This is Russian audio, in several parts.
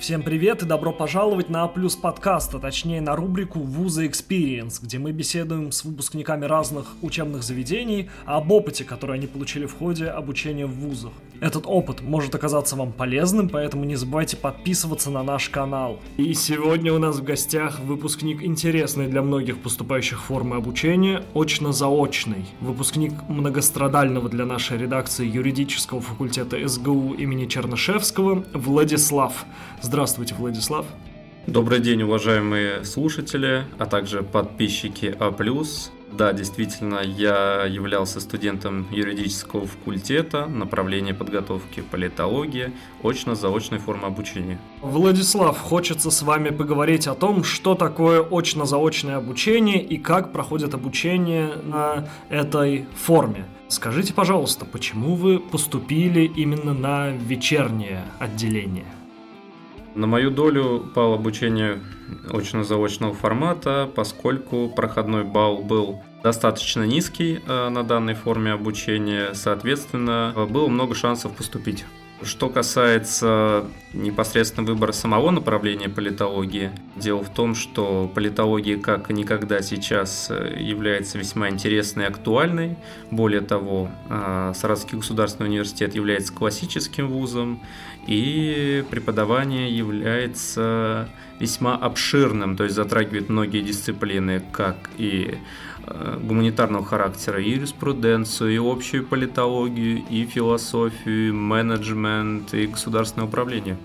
Всем привет и добро пожаловать на Плюс подкаст, а точнее на рубрику Вуза Experience, где мы беседуем с выпускниками разных учебных заведений об опыте, который они получили в ходе обучения в вузах. Этот опыт может оказаться вам полезным, поэтому не забывайте подписываться на наш канал. И сегодня у нас в гостях выпускник интересной для многих поступающих формы обучения, очно-заочный. Выпускник многострадального для нашей редакции юридического факультета СГУ имени Чернышевского Владислав. Здравствуйте, Владислав. Добрый день, уважаемые слушатели, а также подписчики А+. Да, действительно, я являлся студентом юридического факультета, направления подготовки политология, очно-заочной формы обучения. Владислав, хочется с вами поговорить о том, что такое очно-заочное обучение и как проходит обучение на этой форме. Скажите, пожалуйста, почему вы поступили именно на вечернее отделение? На мою долю пало обучение очно-заочного формата, поскольку проходной балл был достаточно низкий э, на данной форме обучения, соответственно, было много шансов поступить. Что касается непосредственно выбора самого направления политологии, дело в том, что политология как никогда сейчас э, является весьма интересной и актуальной. Более того, э, Саратовский государственный университет является классическим вузом, и преподавание является весьма обширным, то есть затрагивает многие дисциплины, как и гуманитарного характера, и юриспруденцию, и общую политологию, и философию, и менеджмент, и государственное управление.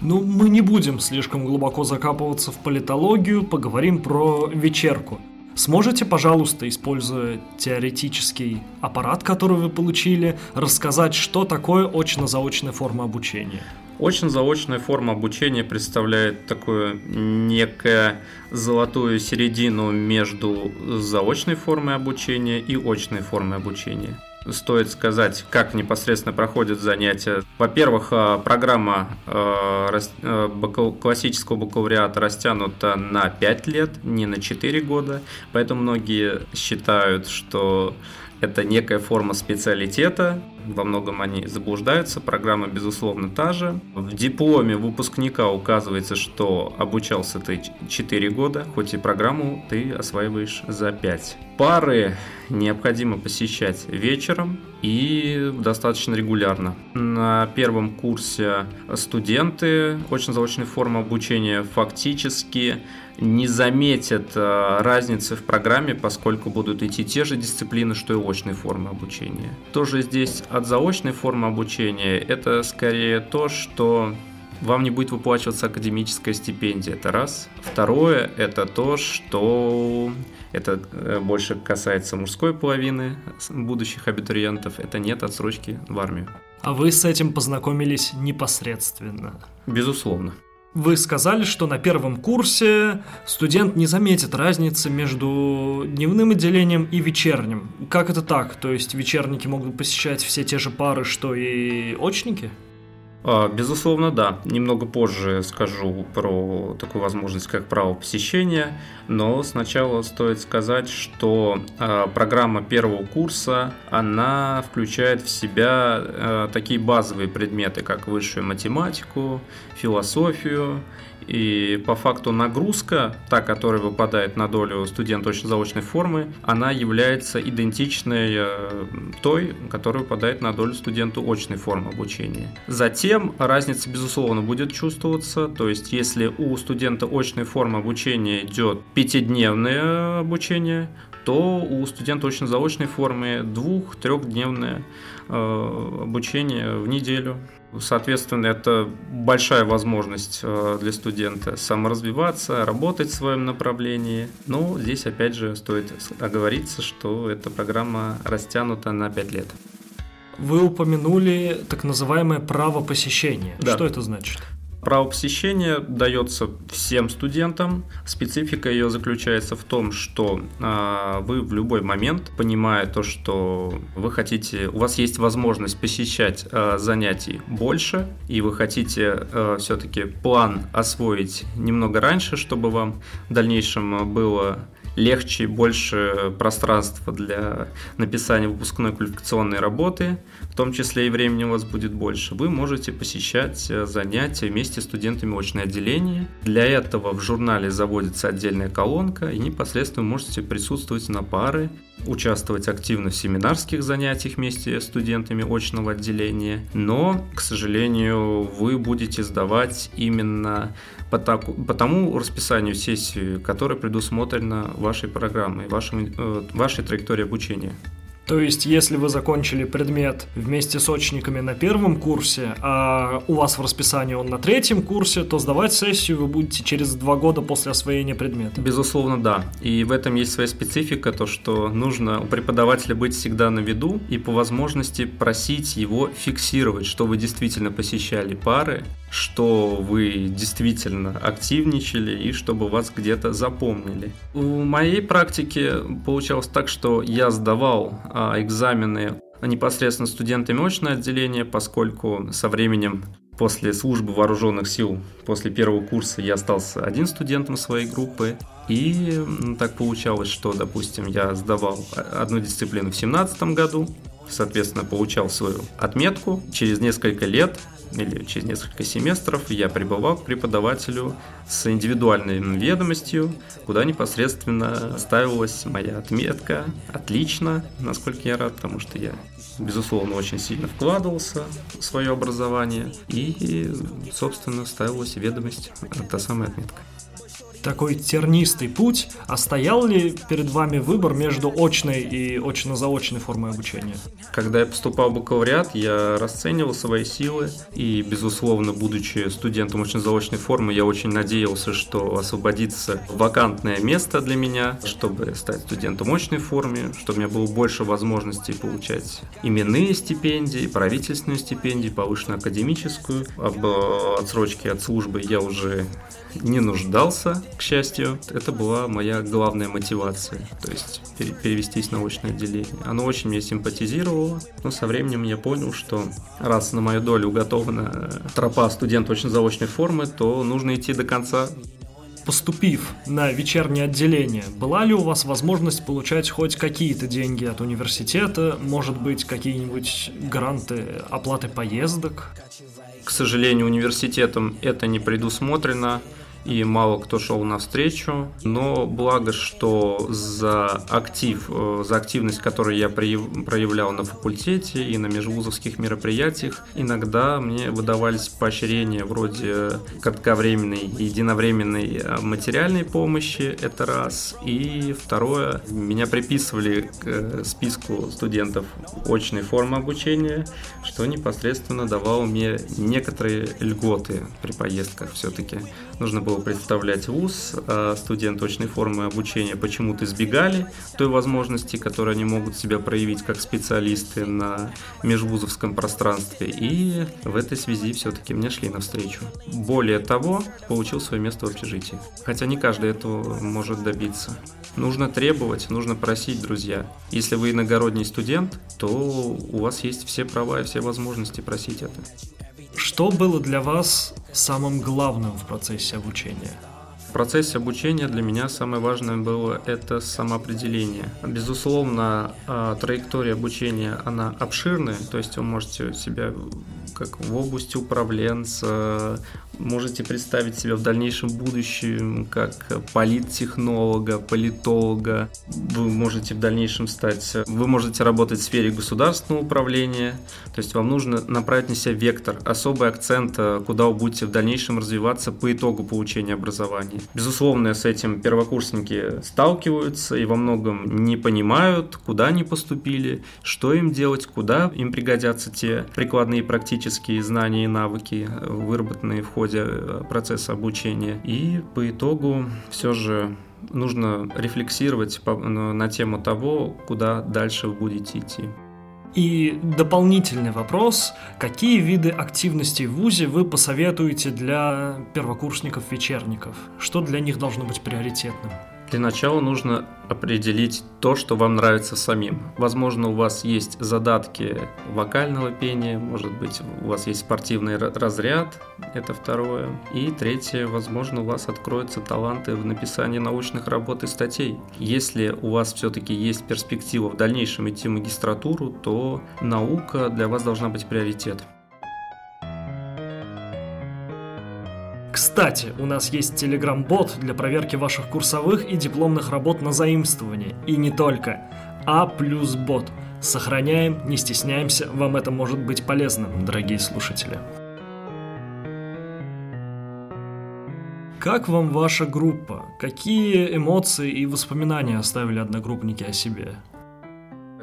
Ну, мы не будем слишком глубоко закапываться в политологию, поговорим про вечерку. Сможете, пожалуйста, используя теоретический аппарат, который вы получили, рассказать, что такое очно-заочная форма обучения? Очно-заочная форма обучения представляет такую некую золотую середину между заочной формой обучения и очной формой обучения. Стоит сказать, как непосредственно проходят занятия. Во-первых, а, программа а, а, классического бакалавриата растянута на 5 лет, не на 4 года, поэтому многие считают, что это некая форма специалитета, во многом они заблуждаются, программа, безусловно, та же. В дипломе выпускника указывается, что обучался ты 4 года, хоть и программу ты осваиваешь за 5. Пары необходимо посещать вечером и достаточно регулярно. На первом курсе студенты очно-заочной формы обучения фактически не заметят э, разницы в программе, поскольку будут идти те же дисциплины, что и очной формы обучения. Тоже здесь от заочной формы обучения это скорее то, что вам не будет выплачиваться академическая стипендия. Это раз. Второе – это то, что это э, больше касается мужской половины будущих абитуриентов. Это нет отсрочки в армию. А вы с этим познакомились непосредственно? Безусловно. Вы сказали, что на первом курсе студент не заметит разницы между дневным отделением и вечерним. Как это так? То есть вечерники могут посещать все те же пары, что и очники? А, безусловно, да. Немного позже скажу про такую возможность, как право посещения, но сначала стоит сказать, что а, программа первого курса, она включает в себя а, такие базовые предметы, как высшую математику, философию, и по факту нагрузка, та, которая выпадает на долю студента очно-заочной формы, она является идентичной э, той, которая выпадает на долю студенту очной формы обучения. Затем разница, безусловно, будет чувствоваться, то есть если у студента очной формы обучения идет пятидневное обучение, то у студента очно-заочной формы двух-трехдневное э, обучение в неделю. Соответственно, это большая возможность э, для студента саморазвиваться, работать в своем направлении. Но здесь, опять же, стоит оговориться, что эта программа растянута на 5 лет. Вы упомянули так называемое право посещения. Да. Что это значит? Право посещения дается всем студентам. Специфика ее заключается в том, что э, вы в любой момент, понимая то, что вы хотите, у вас есть возможность посещать э, занятий больше, и вы хотите э, все-таки план освоить немного раньше, чтобы вам в дальнейшем было легче, больше пространства для написания выпускной квалификационной работы, в том числе и времени у вас будет больше, вы можете посещать э, занятия вместе с студентами очное отделение. Для этого в журнале заводится отдельная колонка, и непосредственно можете присутствовать на пары, участвовать активно в семинарских занятиях вместе с студентами очного отделения, но, к сожалению, вы будете сдавать именно по, так, по тому расписанию сессии, которое предусмотрено вашей программой, вашим, э, вашей траекторией обучения. То есть, если вы закончили предмет вместе с очниками на первом курсе, а у вас в расписании он на третьем курсе, то сдавать сессию вы будете через два года после освоения предмета. Безусловно, да. И в этом есть своя специфика, то что нужно у преподавателя быть всегда на виду и по возможности просить его фиксировать, что вы действительно посещали пары, что вы действительно активничали и чтобы вас где-то запомнили. В моей практике получалось так, что я сдавал а, экзамены непосредственно студентами очное отделение, поскольку со временем после службы вооруженных сил, после первого курса я остался один студентом своей группы. И так получалось, что, допустим, я сдавал одну дисциплину в 2017 году, соответственно, получал свою отметку. Через несколько лет или через несколько семестров я прибывал к преподавателю с индивидуальной ведомостью, куда непосредственно ставилась моя отметка. Отлично, насколько я рад, потому что я, безусловно, очень сильно вкладывался в свое образование и, собственно, ставилась ведомость, та самая отметка такой тернистый путь, а стоял ли перед вами выбор между очной и очно-заочной формой обучения? Когда я поступал в бакалавриат, я расценивал свои силы, и, безусловно, будучи студентом очно-заочной формы, я очень надеялся, что освободится вакантное место для меня, чтобы стать студентом очной формы, чтобы у меня было больше возможностей получать именные стипендии, правительственную стипендию, повышенную академическую. Об отсрочке от службы я уже не нуждался, к счастью. Это была моя главная мотивация, то есть перевестись на очное отделение. Оно очень мне симпатизировало, но со временем я понял, что раз на мою долю уготована тропа студента очно-заочной формы, то нужно идти до конца поступив на вечернее отделение, была ли у вас возможность получать хоть какие-то деньги от университета, может быть, какие-нибудь гранты оплаты поездок? К сожалению, университетом это не предусмотрено и мало кто шел навстречу. Но благо, что за актив, э, за активность, которую я проявлял на факультете и на межвузовских мероприятиях, иногда мне выдавались поощрения вроде кратковременной и единовременной э, материальной помощи, это раз. И второе, меня приписывали к э, списку студентов очной формы обучения, что непосредственно давало мне некоторые льготы при поездках все-таки. Нужно было представлять вуз, а студенты очной формы обучения почему-то избегали той возможности, которую они могут себя проявить как специалисты на межвузовском пространстве. И в этой связи все-таки мне шли навстречу. Более того, получил свое место в общежитии. Хотя не каждый этого может добиться. Нужно требовать, нужно просить, друзья. Если вы иногородний студент, то у вас есть все права и все возможности просить это. Что было для вас самым главным в процессе обучения? В процессе обучения для меня самое важное было это самоопределение. Безусловно, а, траектория обучения, она обширная, то есть вы можете себя как в области управленца, можете представить себя в дальнейшем будущем как политтехнолога, политолога. Вы можете в дальнейшем стать... Вы можете работать в сфере государственного управления. То есть вам нужно направить на себя вектор, особый акцент, э, куда вы будете в дальнейшем развиваться по итогу получения образования. Безусловно, с этим первокурсники сталкиваются и во многом не понимают, куда они поступили, что им делать, куда им пригодятся те прикладные практические знания и навыки, э, выработанные в ходе ходе э, процесса обучения. И по итогу все же нужно рефлексировать на тему того, куда дальше вы будете идти. И дополнительный вопрос, какие виды активностей в ВУЗе вы посоветуете для первокурсников-вечерников? Что для них должно быть приоритетным? Для начала нужно определить то, что вам нравится самим. Возможно, у вас есть задатки вокального пения, может быть, у вас есть спортивный разряд, это второе. И третье, возможно, у вас откроются таланты в написании научных работ и статей. Если у вас все-таки есть перспектива в дальнейшем идти в магистратуру, то наука для вас должна быть приоритет. Кстати, у нас есть телеграм-бот для проверки ваших курсовых и дипломных работ на заимствование. И не только. А плюс бот. Сохраняем, не стесняемся, вам это может быть полезным, дорогие слушатели. Как вам ваша группа? Какие эмоции и воспоминания оставили одногруппники о себе?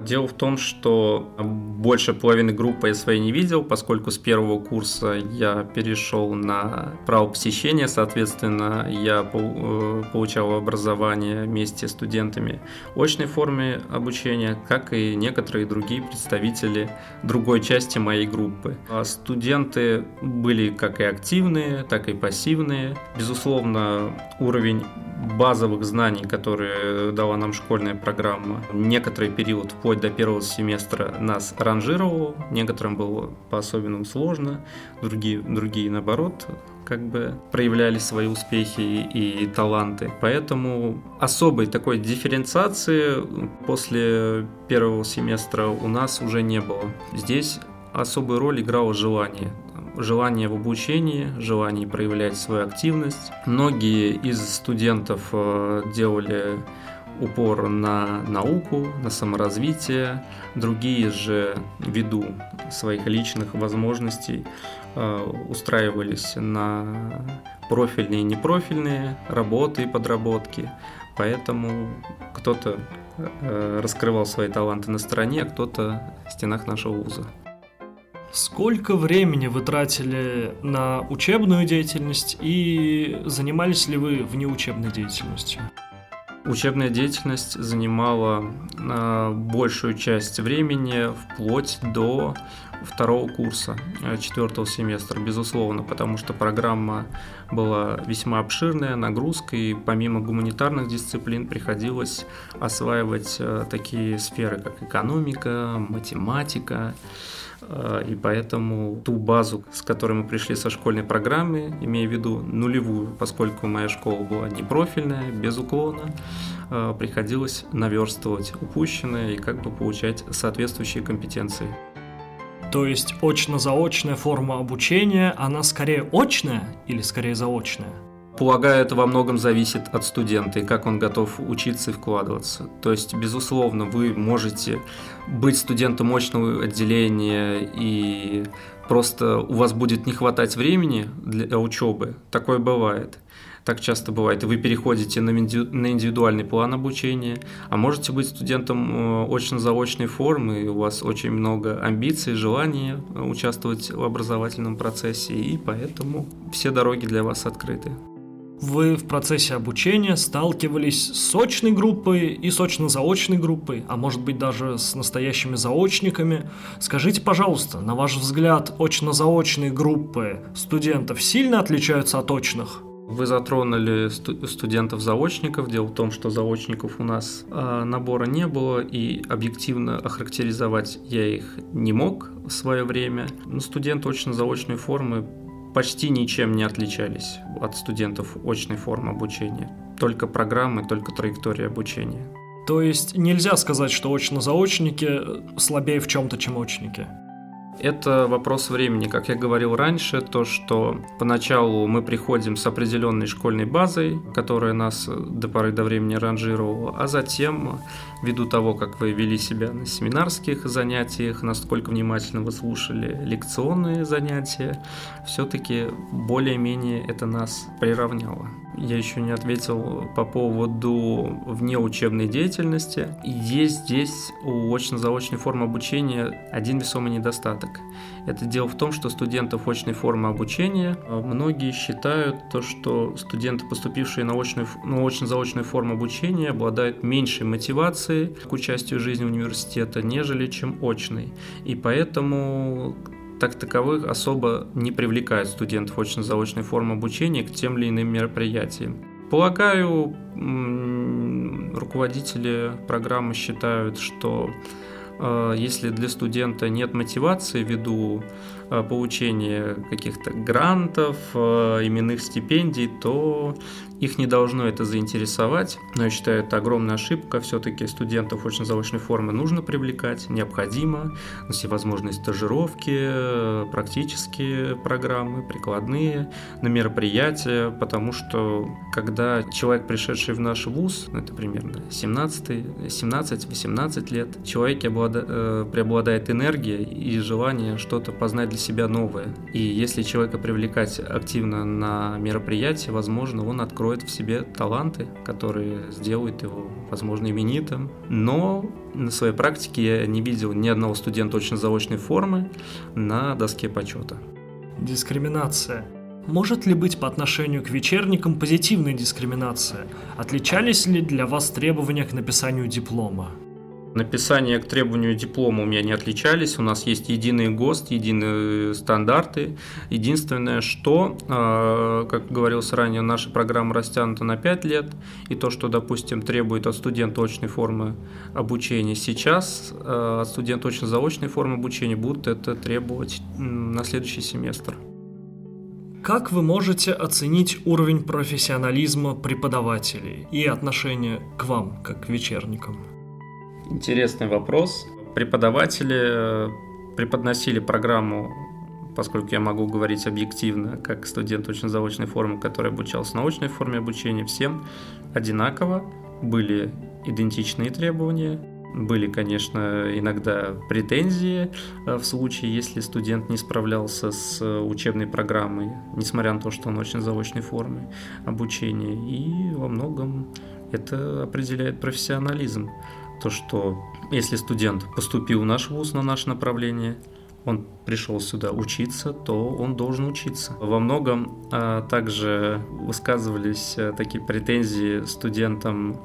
Дело в том, что больше половины группы я своей не видел, поскольку с первого курса я перешел на право посещения, соответственно, я э, получал образование вместе с студентами очной форме обучения, как и некоторые другие представители другой части моей группы. А студенты были как и активные, так и пассивные. Безусловно, уровень базовых знаний, которые дала нам школьная программа, некоторый период вплоть до первого семестра нас ранжировал, некоторым было по-особенному сложно, другие, другие наоборот как бы проявляли свои успехи и, и таланты. Поэтому особой такой дифференциации после первого семестра у нас уже не было. Здесь особую роль играло желание желание в обучении, желание проявлять свою активность. Многие из студентов э, делали упор на науку, на саморазвитие, другие же ввиду своих личных возможностей э, устраивались на профильные и непрофильные работы и подработки. Поэтому кто-то э, раскрывал свои таланты на стороне, а кто-то в стенах нашего вуза. Сколько времени вы тратили на учебную деятельность и занимались ли вы внеучебной деятельностью? Учебная деятельность занимала э, большую часть времени вплоть до второго курса, э, четвертого семестра, безусловно, потому что программа была весьма обширная, нагрузка, и помимо гуманитарных дисциплин приходилось осваивать э, такие сферы, как экономика, математика, Э, и поэтому ту базу, с которой мы пришли со школьной программы, имея в виду нулевую, поскольку моя школа была не профильная, без уклона, э, приходилось наверстывать упущенное и как бы получать соответствующие компетенции. То есть очно-заочная форма обучения, она скорее очная или скорее заочная? Полагаю, это во многом зависит от студента и как он готов учиться и вкладываться. То есть, безусловно, вы можете быть студентом мощного отделения и просто у вас будет не хватать времени для учебы. Такое бывает. Так часто бывает. И вы переходите на индивидуальный план обучения, а можете быть студентом э, очно-заочной формы, и у вас очень много амбиций, желания участвовать в образовательном процессе, и поэтому все дороги для вас открыты вы в процессе обучения сталкивались с очной группой и с очно-заочной группой, а может быть даже с настоящими заочниками. Скажите, пожалуйста, на ваш взгляд, очно-заочные группы студентов сильно отличаются от очных? Вы затронули сту- студентов-заочников. Дело в том, что заочников у нас э, набора не было, и объективно охарактеризовать я их не мог в свое время. Но студенты очно-заочной формы почти ничем не отличались от студентов очной формы обучения. Только программы, только траектория обучения. То есть нельзя сказать, что очно-заочники слабее в чем-то, чем очники? Это вопрос времени. Как я говорил раньше, то, что поначалу мы приходим с определенной школьной базой, которая нас до поры до времени ранжировала, а затем, ввиду того, как вы вели себя на семинарских занятиях, насколько внимательно вы слушали лекционные занятия, все-таки более-менее это нас приравняло. Я еще не ответил по поводу внеучебной деятельности. Есть здесь у очно-заочной формы обучения один весомый недостаток. Это дело в том, что студентов очной формы обучения а, многие считают то, что студенты, поступившие на, очную, на очно-заочную форму обучения, обладают меньшей мотивацией к участию в жизни университета, нежели чем очной. И поэтому так таковых особо не привлекают студентов очно-заочной формы обучения к тем или иным мероприятиям. Полагаю, руководители программы считают, что э, если для студента нет мотивации ввиду получения каких-то грантов, э, именных стипендий, то их не должно это заинтересовать, но я считаю, это огромная ошибка. Все-таки студентов очень заочной формы нужно привлекать, необходимо. На всевозможные стажировки, практические программы, прикладные, на мероприятия, потому что когда человек, пришедший в наш вуз, ну, это примерно 17-18 лет, человек облада, э, преобладает энергия и желание что-то познать для себя новое. И если человека привлекать активно на мероприятие, возможно, он откроет в себе таланты, которые сделают его, возможно, именитым. Но на своей практике я не видел ни одного студента очно-заочной формы на доске почета. Дискриминация. Может ли быть по отношению к вечерникам позитивная дискриминация? Отличались ли для вас требования к написанию диплома? Написание к требованию диплома у меня не отличались. У нас есть единый ГОСТ, единые стандарты. Единственное, что, а, как говорилось ранее, наша программа растянута на 5 лет. И то, что, допустим, требует от студента очной формы обучения сейчас, а, от студента очно-заочной формы обучения будут это требовать на следующий семестр. Как вы можете оценить уровень профессионализма преподавателей и отношение к вам, как к вечерникам? Интересный вопрос. Преподаватели э, преподносили программу, поскольку я могу говорить объективно, как студент очно-заочной формы, который обучался на очной форме обучения, всем одинаково. Были идентичные требования, были, конечно, иногда претензии э, в случае, если студент не справлялся с учебной программой, несмотря на то, что он очень заочной формы обучения. И во многом это определяет профессионализм то, что если студент поступил в наш вуз на наше направление, он пришел сюда учиться, то он должен учиться. Во многом а, также высказывались а, такие претензии студентам,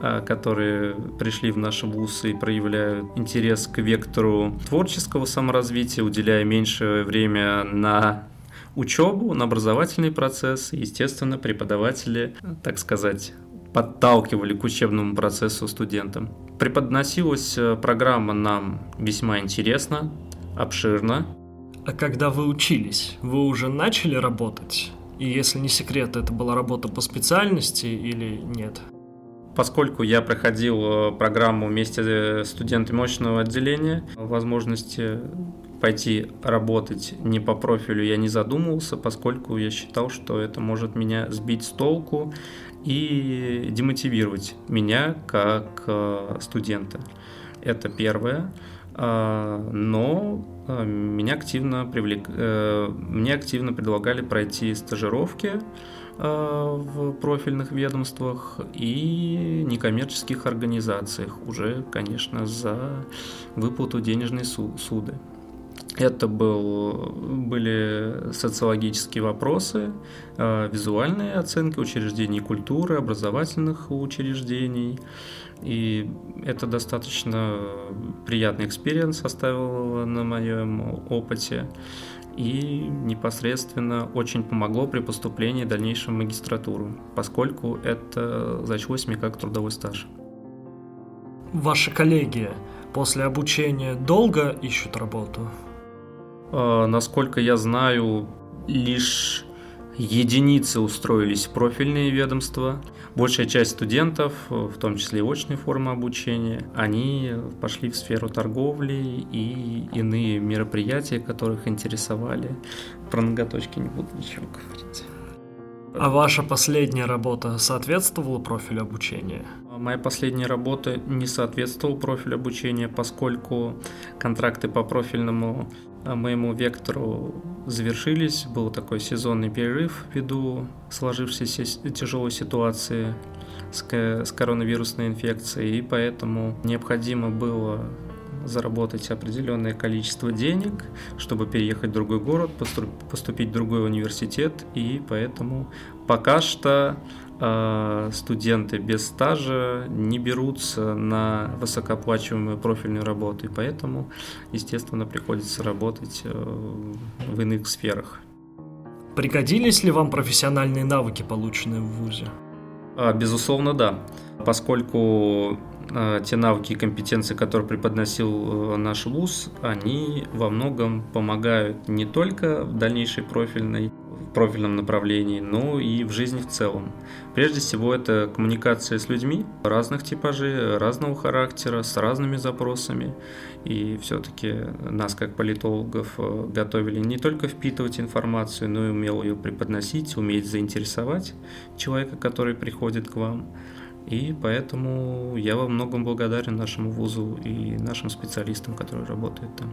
а, которые пришли в наш вуз и проявляют интерес к вектору творческого саморазвития, уделяя меньшее время на учебу, на образовательный процесс. Естественно, преподаватели, так сказать, подталкивали к учебному процессу студентам. Преподносилась э, программа нам весьма интересно, обширно. А когда вы учились, вы уже начали работать? И если не секрет, это была работа по специальности или нет? Поскольку я проходил э, программу вместе с студентами мощного отделения, возможности пойти работать не по профилю я не задумывался, поскольку я считал, что это может меня сбить с толку и демотивировать меня как э, студента. Это первое. А, но э, меня активно, привлек... Э, мне активно предлагали пройти стажировки в профильных ведомствах и некоммерческих организациях, уже, конечно, за выплату денежной ссуды. Это был, были социологические вопросы, э, визуальные оценки учреждений культуры, образовательных учреждений. И это достаточно приятный experience оставил на моем опыте. И непосредственно очень помогло при поступлении в дальнейшую магистратуру, поскольку это зачлось мне как трудовой стаж. Ваши коллеги после обучения долго ищут работу? А, насколько я знаю, лишь единицы устроились в профильные ведомства. Большая часть студентов, в том числе и очной формы обучения, они пошли в сферу торговли и иные мероприятия, которых интересовали. Про ноготочки не буду ничего говорить. А ваша последняя работа соответствовала профилю обучения? Моя последняя работа не соответствовала профилю обучения, поскольку контракты по профильному моему вектору завершились. Был такой сезонный перерыв ввиду сложившейся тяжелой ситуации с, с коронавирусной инфекцией, и поэтому необходимо было заработать определенное количество денег, чтобы переехать в другой город, поступить в другой университет, и поэтому пока что э, студенты без стажа не берутся на высокооплачиваемую профильную работу, и поэтому, естественно, приходится работать э, в иных сферах. Пригодились ли вам профессиональные навыки, полученные в ВУЗе? А, безусловно, да. Поскольку а, те навыки и компетенции, которые преподносил э, наш вуз, они во многом помогают не только в дальнейшей профильной профильном направлении, но и в жизни в целом. Прежде всего, это коммуникация с людьми разных типажей, разного характера, с разными запросами. И все-таки нас, как политологов, э, готовили не только впитывать информацию, но и умело ее преподносить, уметь заинтересовать человека, который приходит к вам. И поэтому я во многом благодарен нашему вузу и нашим специалистам, которые работают там.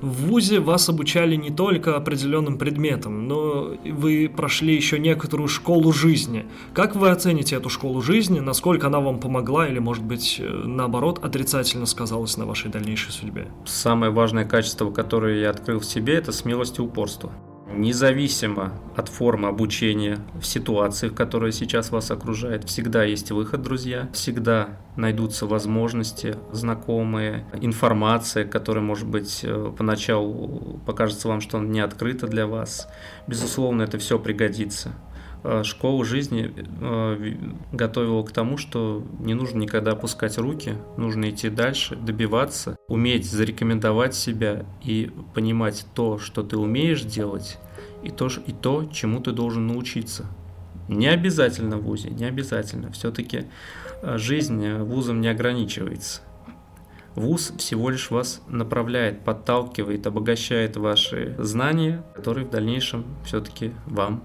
В ВУЗе вас обучали не только определенным предметам, но вы прошли еще некоторую школу жизни. Как вы оцените эту школу жизни? Насколько она вам помогла или, может быть, э, наоборот, отрицательно сказалась на вашей дальнейшей судьбе? Самое важное качество, которое я открыл в себе, это смелость и упорство независимо от формы обучения в ситуациях, которые сейчас вас окружают, всегда есть выход, друзья. Всегда найдутся возможности, знакомые, информация, которая, может быть, э, поначалу покажется вам, что она не открыта для вас. Безусловно, это все пригодится. Э, школа жизни э, готовила к тому, что не нужно никогда опускать руки, нужно идти дальше, добиваться, уметь зарекомендовать себя и понимать то, что ты умеешь делать, и то, и то чему ты должен научиться. Не обязательно в ВУЗе, не обязательно. Все-таки э, жизнь вузом не ограничивается. ВУЗ всего лишь вас направляет, подталкивает, обогащает ваши знания, которые в дальнейшем все-таки вам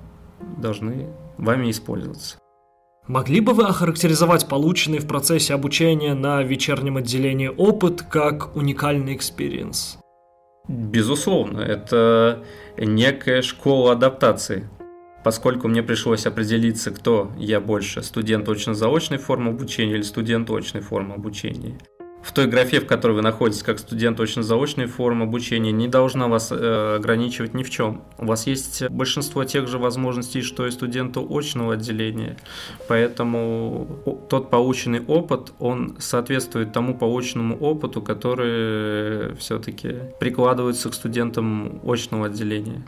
должны вами использоваться. Могли бы вы охарактеризовать полученный в процессе обучения на вечернем отделении опыт как уникальный experience? Безусловно, это некая школа адаптации. Поскольку мне пришлось определиться, кто я больше, студент очно-заочной формы обучения или студент очной формы обучения – в той графе, в которой вы находитесь как студент очно-заочной формы обучения, не должна вас э, ограничивать ни в чем. У вас есть большинство тех же возможностей, что и студенту очного отделения. Поэтому тот полученный опыт, он соответствует тому полученному опыту, который все-таки прикладывается к студентам очного отделения.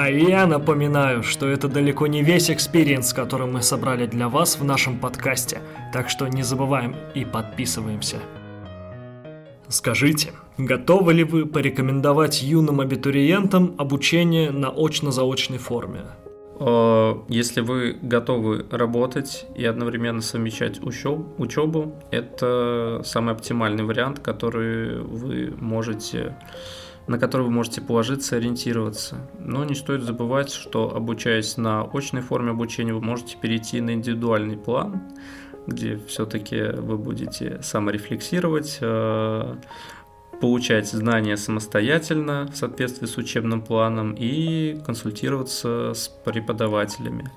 А я напоминаю, что это далеко не весь experience, который мы собрали для вас в нашем подкасте, так что не забываем и подписываемся. Скажите, готовы ли вы порекомендовать юным абитуриентам обучение на очно-заочной форме? А, если вы готовы работать и одновременно совмещать учебу, это самый оптимальный вариант, который вы можете на который вы можете положиться ориентироваться. Но не стоит забывать, что обучаясь на очной форме обучения, вы можете перейти на индивидуальный план, где все-таки вы будете саморефлексировать, э, получать знания самостоятельно в соответствии с учебным планом и консультироваться с преподавателями.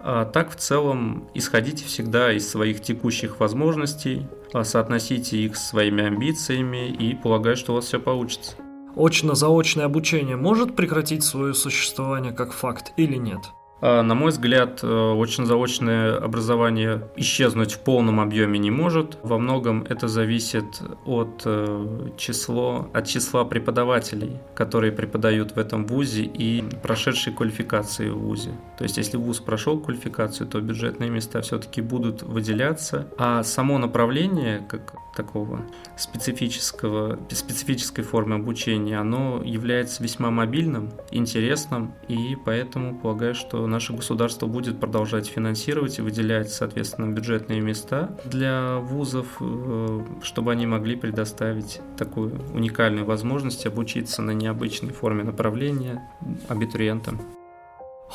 А так, в целом, исходите всегда из своих текущих возможностей, а соотносите их с своими амбициями и полагаю, что у вас все получится очно-заочное обучение может прекратить свое существование как факт или нет? А, на мой взгляд, э, очно-заочное образование исчезнуть в полном объеме не может. Во многом это зависит от, э, число, от числа преподавателей, которые преподают в этом вузе и прошедшей квалификации в вузе. То есть, если вуз прошел квалификацию, то бюджетные места все-таки будут выделяться, а само направление, как такого специфического, специфической формы обучения, оно является весьма мобильным, интересным, и поэтому полагаю, что наше государство будет продолжать финансировать и выделять, соответственно, бюджетные места для вузов, э, чтобы они могли предоставить такую уникальную возможность обучиться на необычной форме направления абитуриентам.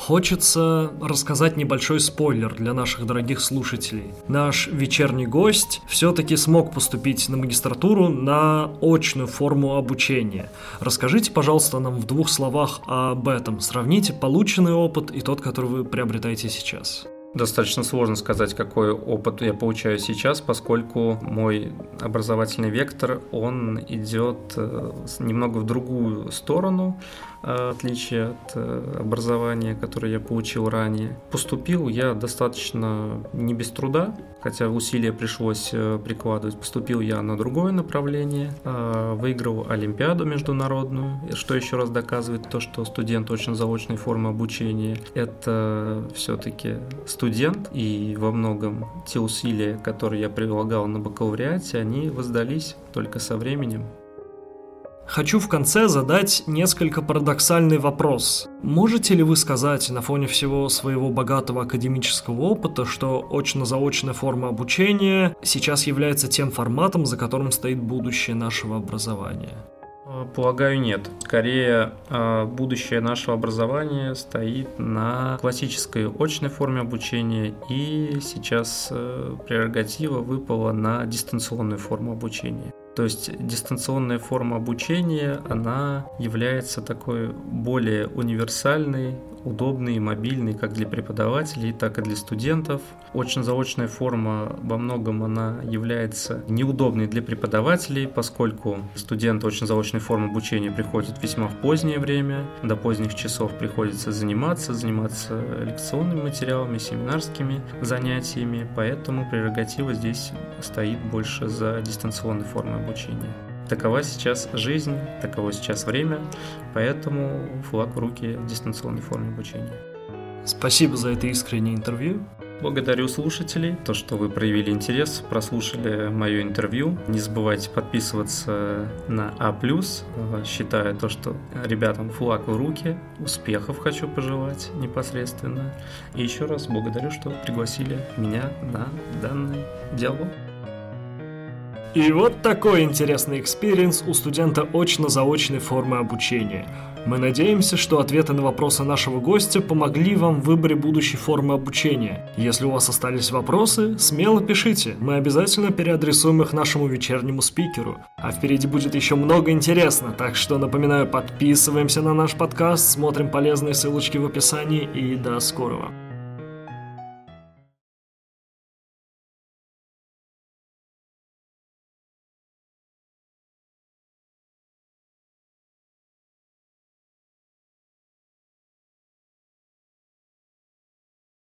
Хочется рассказать небольшой спойлер для наших дорогих слушателей. Наш вечерний гость все-таки смог поступить на магистратуру на очную форму обучения. Расскажите, пожалуйста, нам в двух словах об этом. Сравните полученный опыт и тот, который вы приобретаете сейчас. Достаточно сложно сказать, какой опыт я получаю сейчас, поскольку мой образовательный вектор, он идет э, немного в другую сторону, в отличие от э, образования, которое я получил ранее. Поступил я достаточно не без труда, хотя усилия пришлось прикладывать. Поступил я на другое направление, выиграл Олимпиаду международную, что еще раз доказывает то, что студент очень заочной формы обучения. Это все-таки студент, и во многом те усилия, которые я прилагал на бакалавриате, они воздались только со временем. Хочу в конце задать несколько парадоксальный вопрос. Можете ли вы сказать на фоне всего своего богатого академического опыта, что очно-заочная форма обучения сейчас является тем форматом, за которым стоит будущее нашего образования? Э, полагаю, нет. Скорее, э, будущее нашего образования стоит на классической очной форме обучения, и сейчас э, прерогатива выпала на дистанционную форму обучения. То есть дистанционная форма обучения, она является такой более универсальной, удобный и мобильный как для преподавателей, так и для студентов. Очно-заочная форма во многом она является неудобной для преподавателей, поскольку студент очно-заочной формы обучения приходит весьма в позднее время, до поздних часов приходится заниматься, заниматься лекционными материалами, семинарскими занятиями, поэтому прерогатива здесь стоит больше за дистанционной формой обучения. Такова сейчас жизнь, таково сейчас время, поэтому флаг в руки дистанционной формы обучения. Спасибо за это искреннее интервью. Благодарю слушателей, то, что вы проявили интерес, прослушали мое интервью. Не забывайте подписываться на А+. Считаю то, что ребятам флаг в руки. Успехов хочу пожелать непосредственно. И еще раз благодарю, что пригласили меня на данный диалог. И вот такой интересный experience у студента очно-заочной формы обучения. Мы надеемся, что ответы на вопросы нашего гостя помогли вам в выборе будущей формы обучения. Если у вас остались вопросы, смело пишите, мы обязательно переадресуем их нашему вечернему спикеру. А впереди будет еще много интересно, так что напоминаю, подписываемся на наш подкаст, смотрим полезные ссылочки в описании и до скорого.